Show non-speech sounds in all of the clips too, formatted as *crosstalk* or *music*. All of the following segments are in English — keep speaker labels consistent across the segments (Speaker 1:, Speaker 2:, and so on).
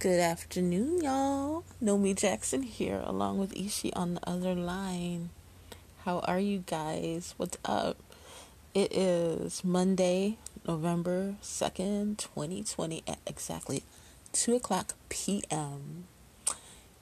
Speaker 1: Good afternoon, y'all. Nomy Jackson here, along with Ishi on the other line. How are you guys? What's up? It is Monday, November 2nd, 2020, at exactly 2 o'clock p.m.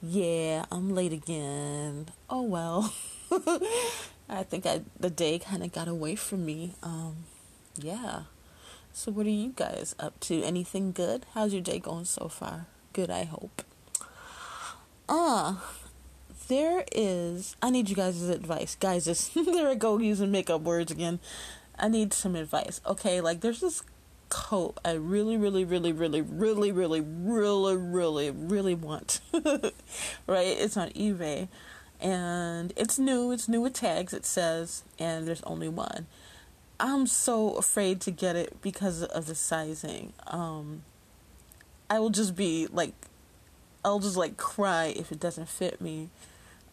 Speaker 1: Yeah, I'm late again. Oh well. *laughs* I think I the day kind of got away from me. Um, yeah. So what are you guys up to? Anything good? How's your day going so far? Good, I hope. Ah, uh, there is. I need you guys' advice, guys. *laughs* There I go using makeup words again. I need some advice. Okay, like there's this coat I really, really, really, really, really, really, really, really, really want. *laughs* right? It's on eBay, and it's new. It's new with tags. It says, and there's only one. I'm so afraid to get it because of the sizing. Um, I will just be like, I'll just like cry if it doesn't fit me.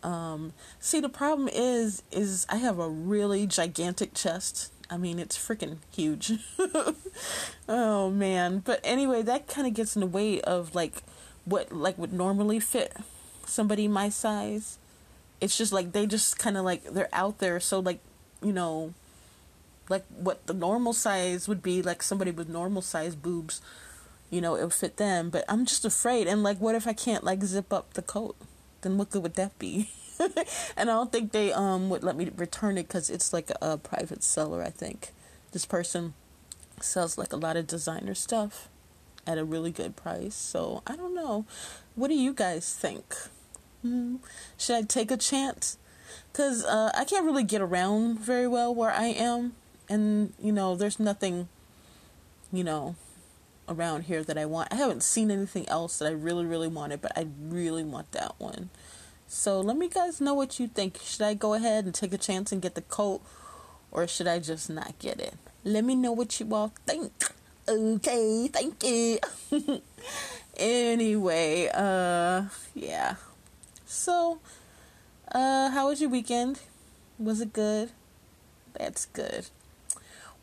Speaker 1: Um, see, the problem is, is I have a really gigantic chest. I mean, it's freaking huge. *laughs* oh man! But anyway, that kind of gets in the way of like what like would normally fit somebody my size. It's just like they just kind of like they're out there, so like you know like what the normal size would be, like somebody with normal size boobs, you know, it would fit them. But I'm just afraid. And like, what if I can't like zip up the coat? Then what good would that be? *laughs* and I don't think they um would let me return it because it's like a, a private seller. I think this person sells like a lot of designer stuff at a really good price. So I don't know. What do you guys think? Hmm. Should I take a chance? Because uh, I can't really get around very well where I am and you know there's nothing you know around here that I want. I haven't seen anything else that I really really wanted, but I really want that one. So let me guys know what you think. Should I go ahead and take a chance and get the coat or should I just not get it? Let me know what you all think. Okay, thank you. *laughs* anyway, uh yeah. So, uh how was your weekend? Was it good? That's good.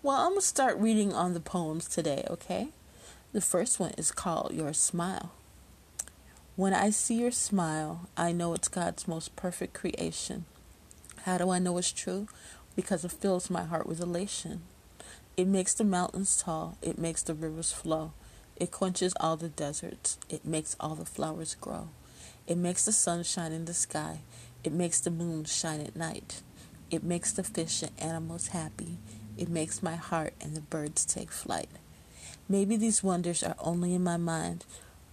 Speaker 1: Well, I'm going to start reading on the poems today, okay? The first one is called Your Smile. When I see your smile, I know it's God's most perfect creation. How do I know it's true? Because it fills my heart with elation. It makes the mountains tall, it makes the rivers flow, it quenches all the deserts, it makes all the flowers grow. It makes the sun shine in the sky, it makes the moon shine at night. It makes the fish and animals happy. It makes my heart and the birds take flight. Maybe these wonders are only in my mind,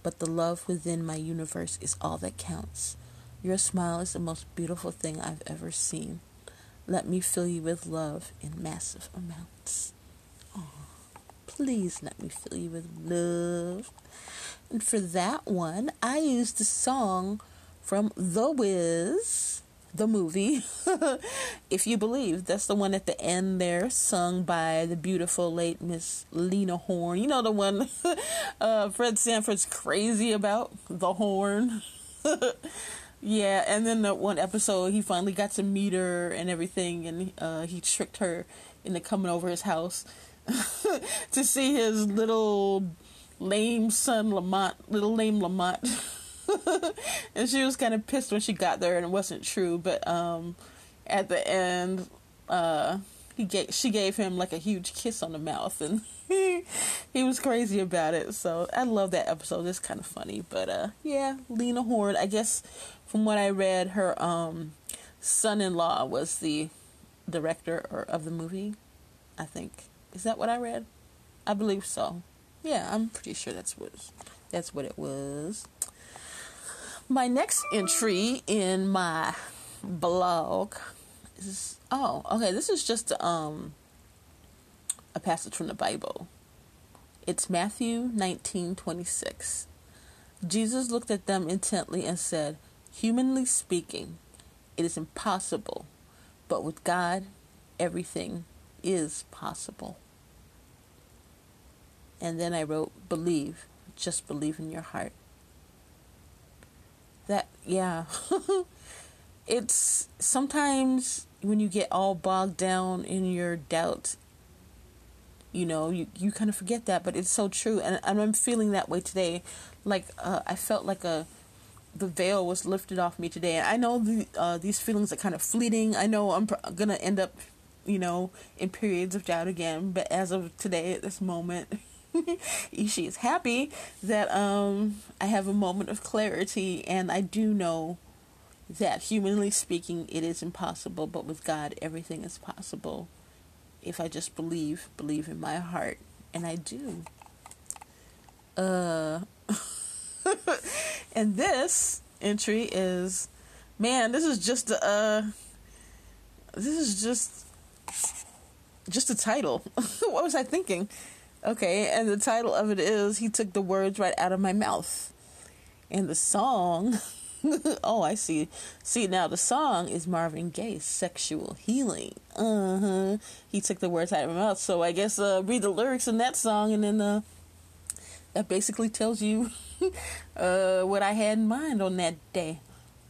Speaker 1: but the love within my universe is all that counts. Your smile is the most beautiful thing I've ever seen. Let me fill you with love in massive amounts. Oh, please let me fill you with love. And for that one, I used a song from The Wiz the movie, *laughs* if you believe. That's the one at the end there, sung by the beautiful late Miss Lena Horne. You know the one *laughs* uh, Fred Sanford's crazy about, the horn. *laughs* yeah, and then the one episode he finally got to meet her and everything, and uh, he tricked her into coming over his house to see his little lame son Lamont, little lame Lamont. *laughs* and she was kind of pissed when she got there and it wasn't true. But um, at the end, uh, he gave she gave him like a huge kiss on the mouth, and *laughs* he he was crazy about it. So I love that episode. It's kind of funny, but uh, yeah, Lena Horne. I guess from what I read, her um, son-in-law was the director or, of the movie. I think is that what I read. I believe so. Yeah, I'm pretty sure that's what that's what it was. My next entry in my blog is oh, okay, this is just um a passage from the Bible. It's Matthew 19:26. Jesus looked at them intently and said, "Humanly speaking, it is impossible, but with God, everything is possible." And then I wrote, "Believe, just believe in your heart." That yeah *laughs* it's sometimes when you get all bogged down in your doubts you know, you, you kind of forget that, but it's so true. And, and I'm feeling that way today. Like, uh, I felt like a, the veil was lifted off me today. And I know the, uh, these feelings are kind of fleeting. I know I'm pr- to end up, you know, in periods of doubt again. But as of today, at this moment, *laughs* *laughs* she is happy that um, I have a moment of clarity. And I do know that humanly speaking, it is impossible. But with God, everything is possible if I just believe, believe in my heart, and I do. Uh, *laughs* and this entry is, man, this is just a, uh, this is just, just a title. *laughs* what was I thinking? Okay, and the title of it is "He Took the Words Right Out of My Mouth," and the song. *laughs* oh, I see. See, now the song is Marvin Gaye's Sexual Healing. Uh huh. He took the words out of my mouth. So I guess uh, read the lyrics in that song, and then uh, that basically tells you *laughs* uh, what I had in mind on that day.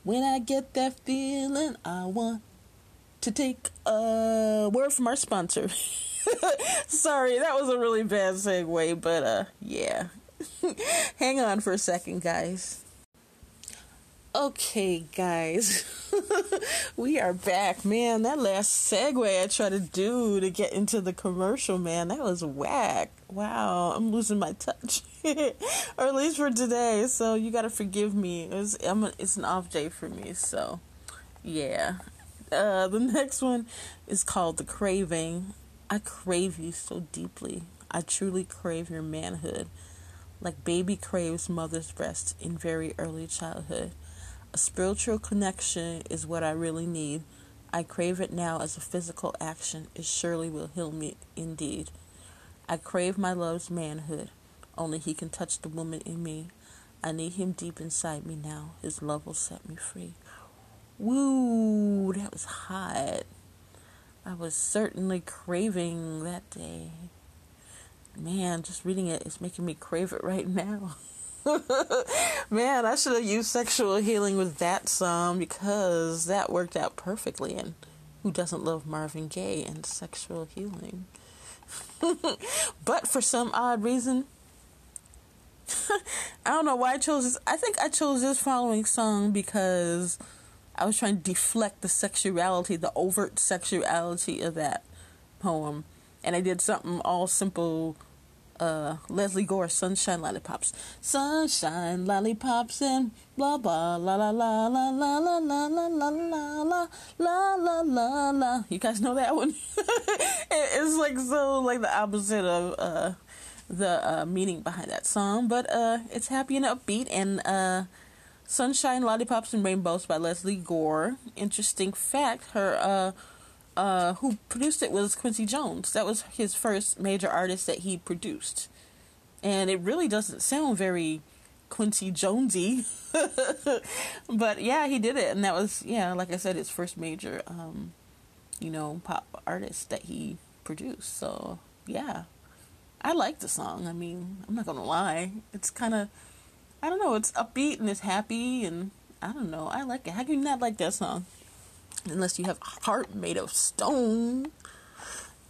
Speaker 1: When I get that feeling, I want to take a word from our sponsor. *laughs* Sorry, that was a really bad segue, but uh, yeah. *laughs* Hang on for a second, guys. Okay, guys, *laughs* we are back. Man, that last segue I tried to do to get into the commercial, man, that was whack. Wow, I'm losing my touch, or at least for today. So you gotta forgive me. It's a, it's an off day for me. So yeah. Uh, the next one is called the craving. I crave you so deeply. I truly crave your manhood, like baby craves mother's breast in very early childhood. A spiritual connection is what I really need. I crave it now as a physical action. It surely will heal me indeed. I crave my love's manhood. Only he can touch the woman in me. I need him deep inside me now. His love will set me free. Woo, that was hot. I was certainly craving that day. Man, just reading it is making me crave it right now. *laughs* Man, I should have used sexual healing with that song because that worked out perfectly. And who doesn't love Marvin Gaye and sexual healing? *laughs* but for some odd reason, *laughs* I don't know why I chose this. I think I chose this following song because I was trying to deflect the sexuality, the overt sexuality of that poem. And I did something all simple uh, Lesley Gore, Sunshine Lollipops. Sunshine Lollipops and blah blah la la la la la la la la la la la la la la la. You guys know that one? it's like so like the opposite of uh, the uh, meaning behind that song, but uh, it's happy and upbeat and uh, Sunshine Lollipops and Rainbows by Leslie Gore. Interesting fact, her uh uh, who produced it was Quincy Jones. That was his first major artist that he produced. And it really doesn't sound very Quincy Jonesy. *laughs* but yeah, he did it and that was yeah, like I said his first major um, you know, pop artist that he produced. So, yeah. I like the song. I mean, I'm not going to lie. It's kind of I don't know, it's upbeat and it's happy and I don't know. I like it. How can you not like that song? unless you have a heart made of stone.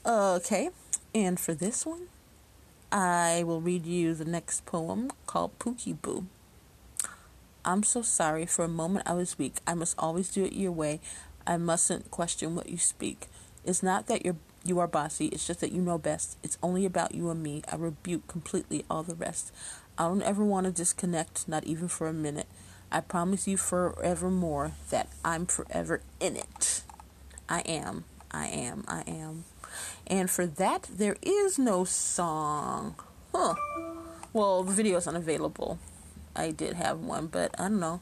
Speaker 1: Okay, and for this one, I will read you the next poem called Pookie Boo. I'm so sorry. For a moment I was weak. I must always do it your way. I mustn't question what you speak. It's not that you're you are bossy, it's just that you know best. It's only about you and me. I rebuke completely all the rest. I don't ever want to disconnect, not even for a minute. I promise you forevermore that I'm forever in it. I am. I am. I am. And for that, there is no song. Huh. Well, the video is unavailable. I did have one, but I don't know.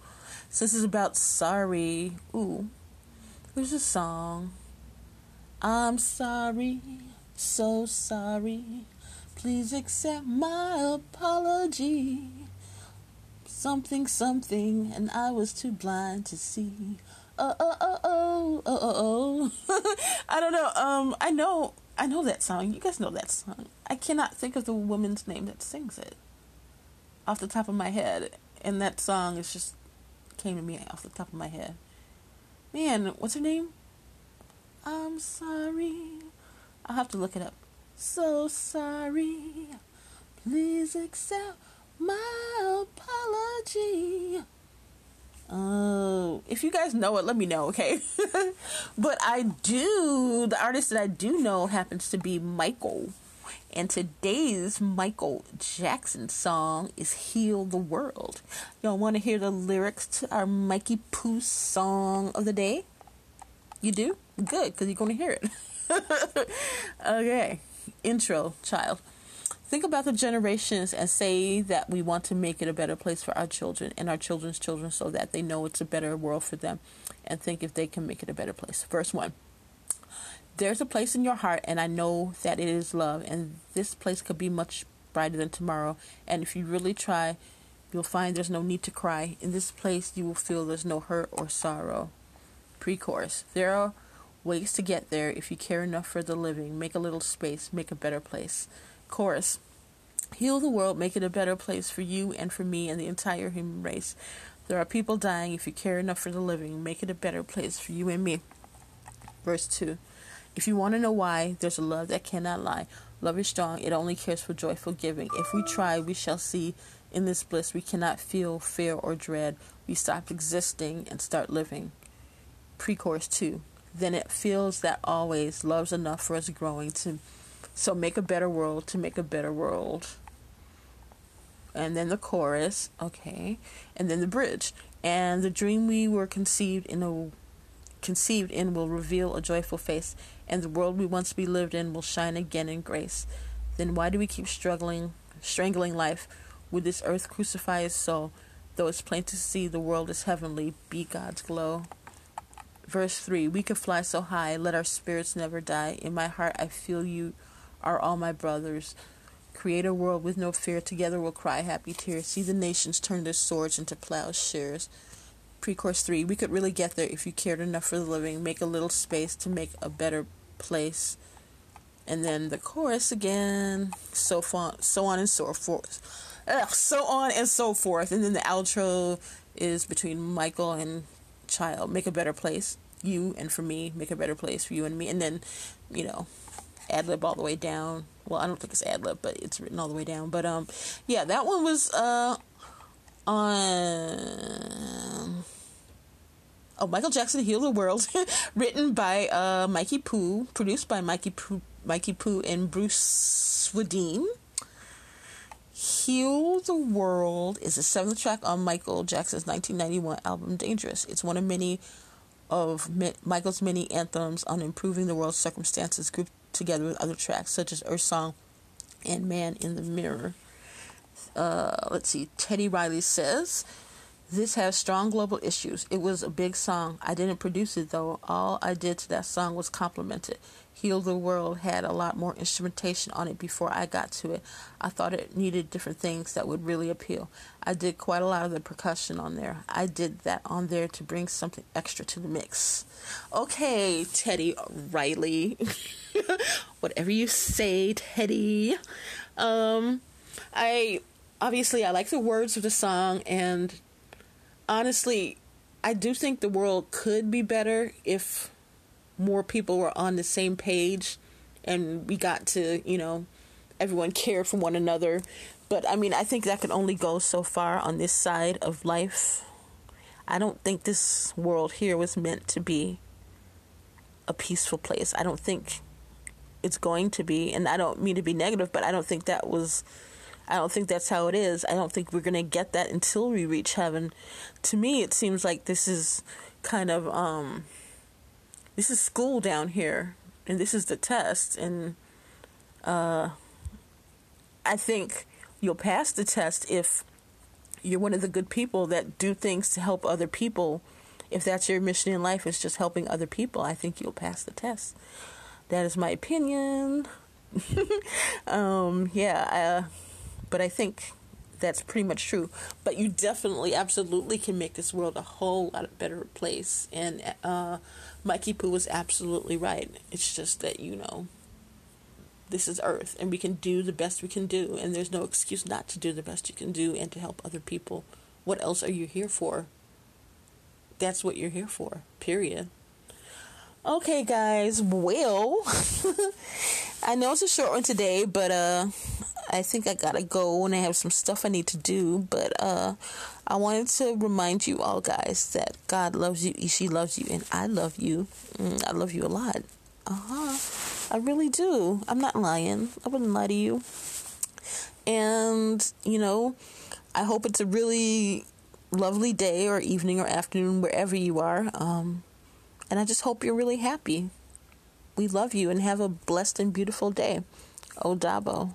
Speaker 1: Since it's about sorry, ooh, there's a song. I'm sorry, so sorry. Please accept my apology something something and I was too blind to see. Uh, uh, uh, oh oh oh oh oh oh oh. I don't know. Um I know I know that song. You guys know that song. I cannot think of the woman's name that sings it off the top of my head. And that song is just came to me off the top of my head. Man, what's her name? I'm sorry. I'll have to look it up. So sorry. Please accept my apology. Oh, if you guys know it, let me know, okay? *laughs* but I do, the artist that I do know happens to be Michael. And today's Michael Jackson song is Heal the World. Y'all want to hear the lyrics to our Mikey Poo song of the day? You do? Good, because you're going to hear it. *laughs* okay, intro, child. Think about the generations and say that we want to make it a better place for our children and our children's children so that they know it's a better world for them and think if they can make it a better place. Verse 1 There's a place in your heart, and I know that it is love, and this place could be much brighter than tomorrow. And if you really try, you'll find there's no need to cry. In this place, you will feel there's no hurt or sorrow. Pre chorus There are ways to get there if you care enough for the living. Make a little space, make a better place. Chorus Heal the world, make it a better place for you and for me and the entire human race. There are people dying. If you care enough for the living, make it a better place for you and me. Verse 2 If you want to know why, there's a love that cannot lie. Love is strong, it only cares for joyful giving. If we try, we shall see. In this bliss, we cannot feel fear or dread. We stop existing and start living. Pre chorus 2 Then it feels that always love's enough for us growing to so make a better world to make a better world. And then the chorus, okay, and then the bridge. And the dream we were conceived in a conceived in will reveal a joyful face, and the world we once we lived in will shine again in grace. Then why do we keep struggling, strangling life? Would this earth crucify its soul? Though it's plain to see the world is heavenly, be God's glow. Verse 3 We could fly so high, let our spirits never die. In my heart, I feel you are all my brothers. Create a world with no fear. Together we'll cry happy tears. See the nations turn their swords into plowshares. Pre-course 3. We could really get there if you cared enough for the living. Make a little space to make a better place. And then the chorus again. So, fun, so on and so forth. Ugh, so on and so forth. And then the outro is between Michael and Child. Make a better place. You and for me. Make a better place for you and me. And then, you know, ad lib all the way down. Well, I don't think it's ad lib, but it's written all the way down. But um, yeah, that one was uh on. Oh, Michael Jackson, Heal the World, *laughs* written by uh, Mikey Poo, produced by Mikey Poo, Mikey Poo and Bruce Swedien. Heal the World is the seventh track on Michael Jackson's 1991 album Dangerous. It's one of many of Michael's many anthems on improving the world's circumstances grouped together with other tracks such as Earth Song and Man in the Mirror. Uh, let's see, Teddy Riley says, This has strong global issues. It was a big song. I didn't produce it though. All I did to that song was compliment it. Heal the World had a lot more instrumentation on it before I got to it. I thought it needed different things that would really appeal. I did quite a lot of the percussion on there. I did that on there to bring something extra to the mix. Okay, Teddy Riley. *laughs* Whatever you say, Teddy. Um I obviously I like the words of the song and honestly I do think the world could be better if more people were on the same page and we got to, you know, everyone *laughs* care for one another. But I mean, I think that can only go so far on this side of life. I don't think this world here was meant to be a peaceful place. I don't think it's going to be, and I don't mean to be negative, but I don't think that was I don't think that's how it is. I don't think we're going to get that until we reach heaven. To me, it seems like this is kind of um this is school down here and this is the test and uh, I think you'll pass the test if you're one of the good people that do things to help other people. If that's your mission in life is just helping other people, I think you'll pass the test. That is my opinion. *laughs* um, yeah, uh, but I think that's pretty much true. But you definitely, absolutely can make this world a whole lot better place. And uh, Mikey Poo was absolutely right. It's just that, you know, this is Earth and we can do the best we can do. And there's no excuse not to do the best you can do and to help other people. What else are you here for? That's what you're here for, period. Okay, guys. Well, *laughs* I know it's a short one today, but uh, I think I gotta go and I have some stuff I need to do. But uh, I wanted to remind you all, guys, that God loves you, she loves you, and I love you. Mm, I love you a lot. Uh huh. I really do. I'm not lying. I wouldn't lie to you. And, you know, I hope it's a really lovely day or evening or afternoon wherever you are. Um, and I just hope you're really happy. We love you and have a blessed and beautiful day. Odabo.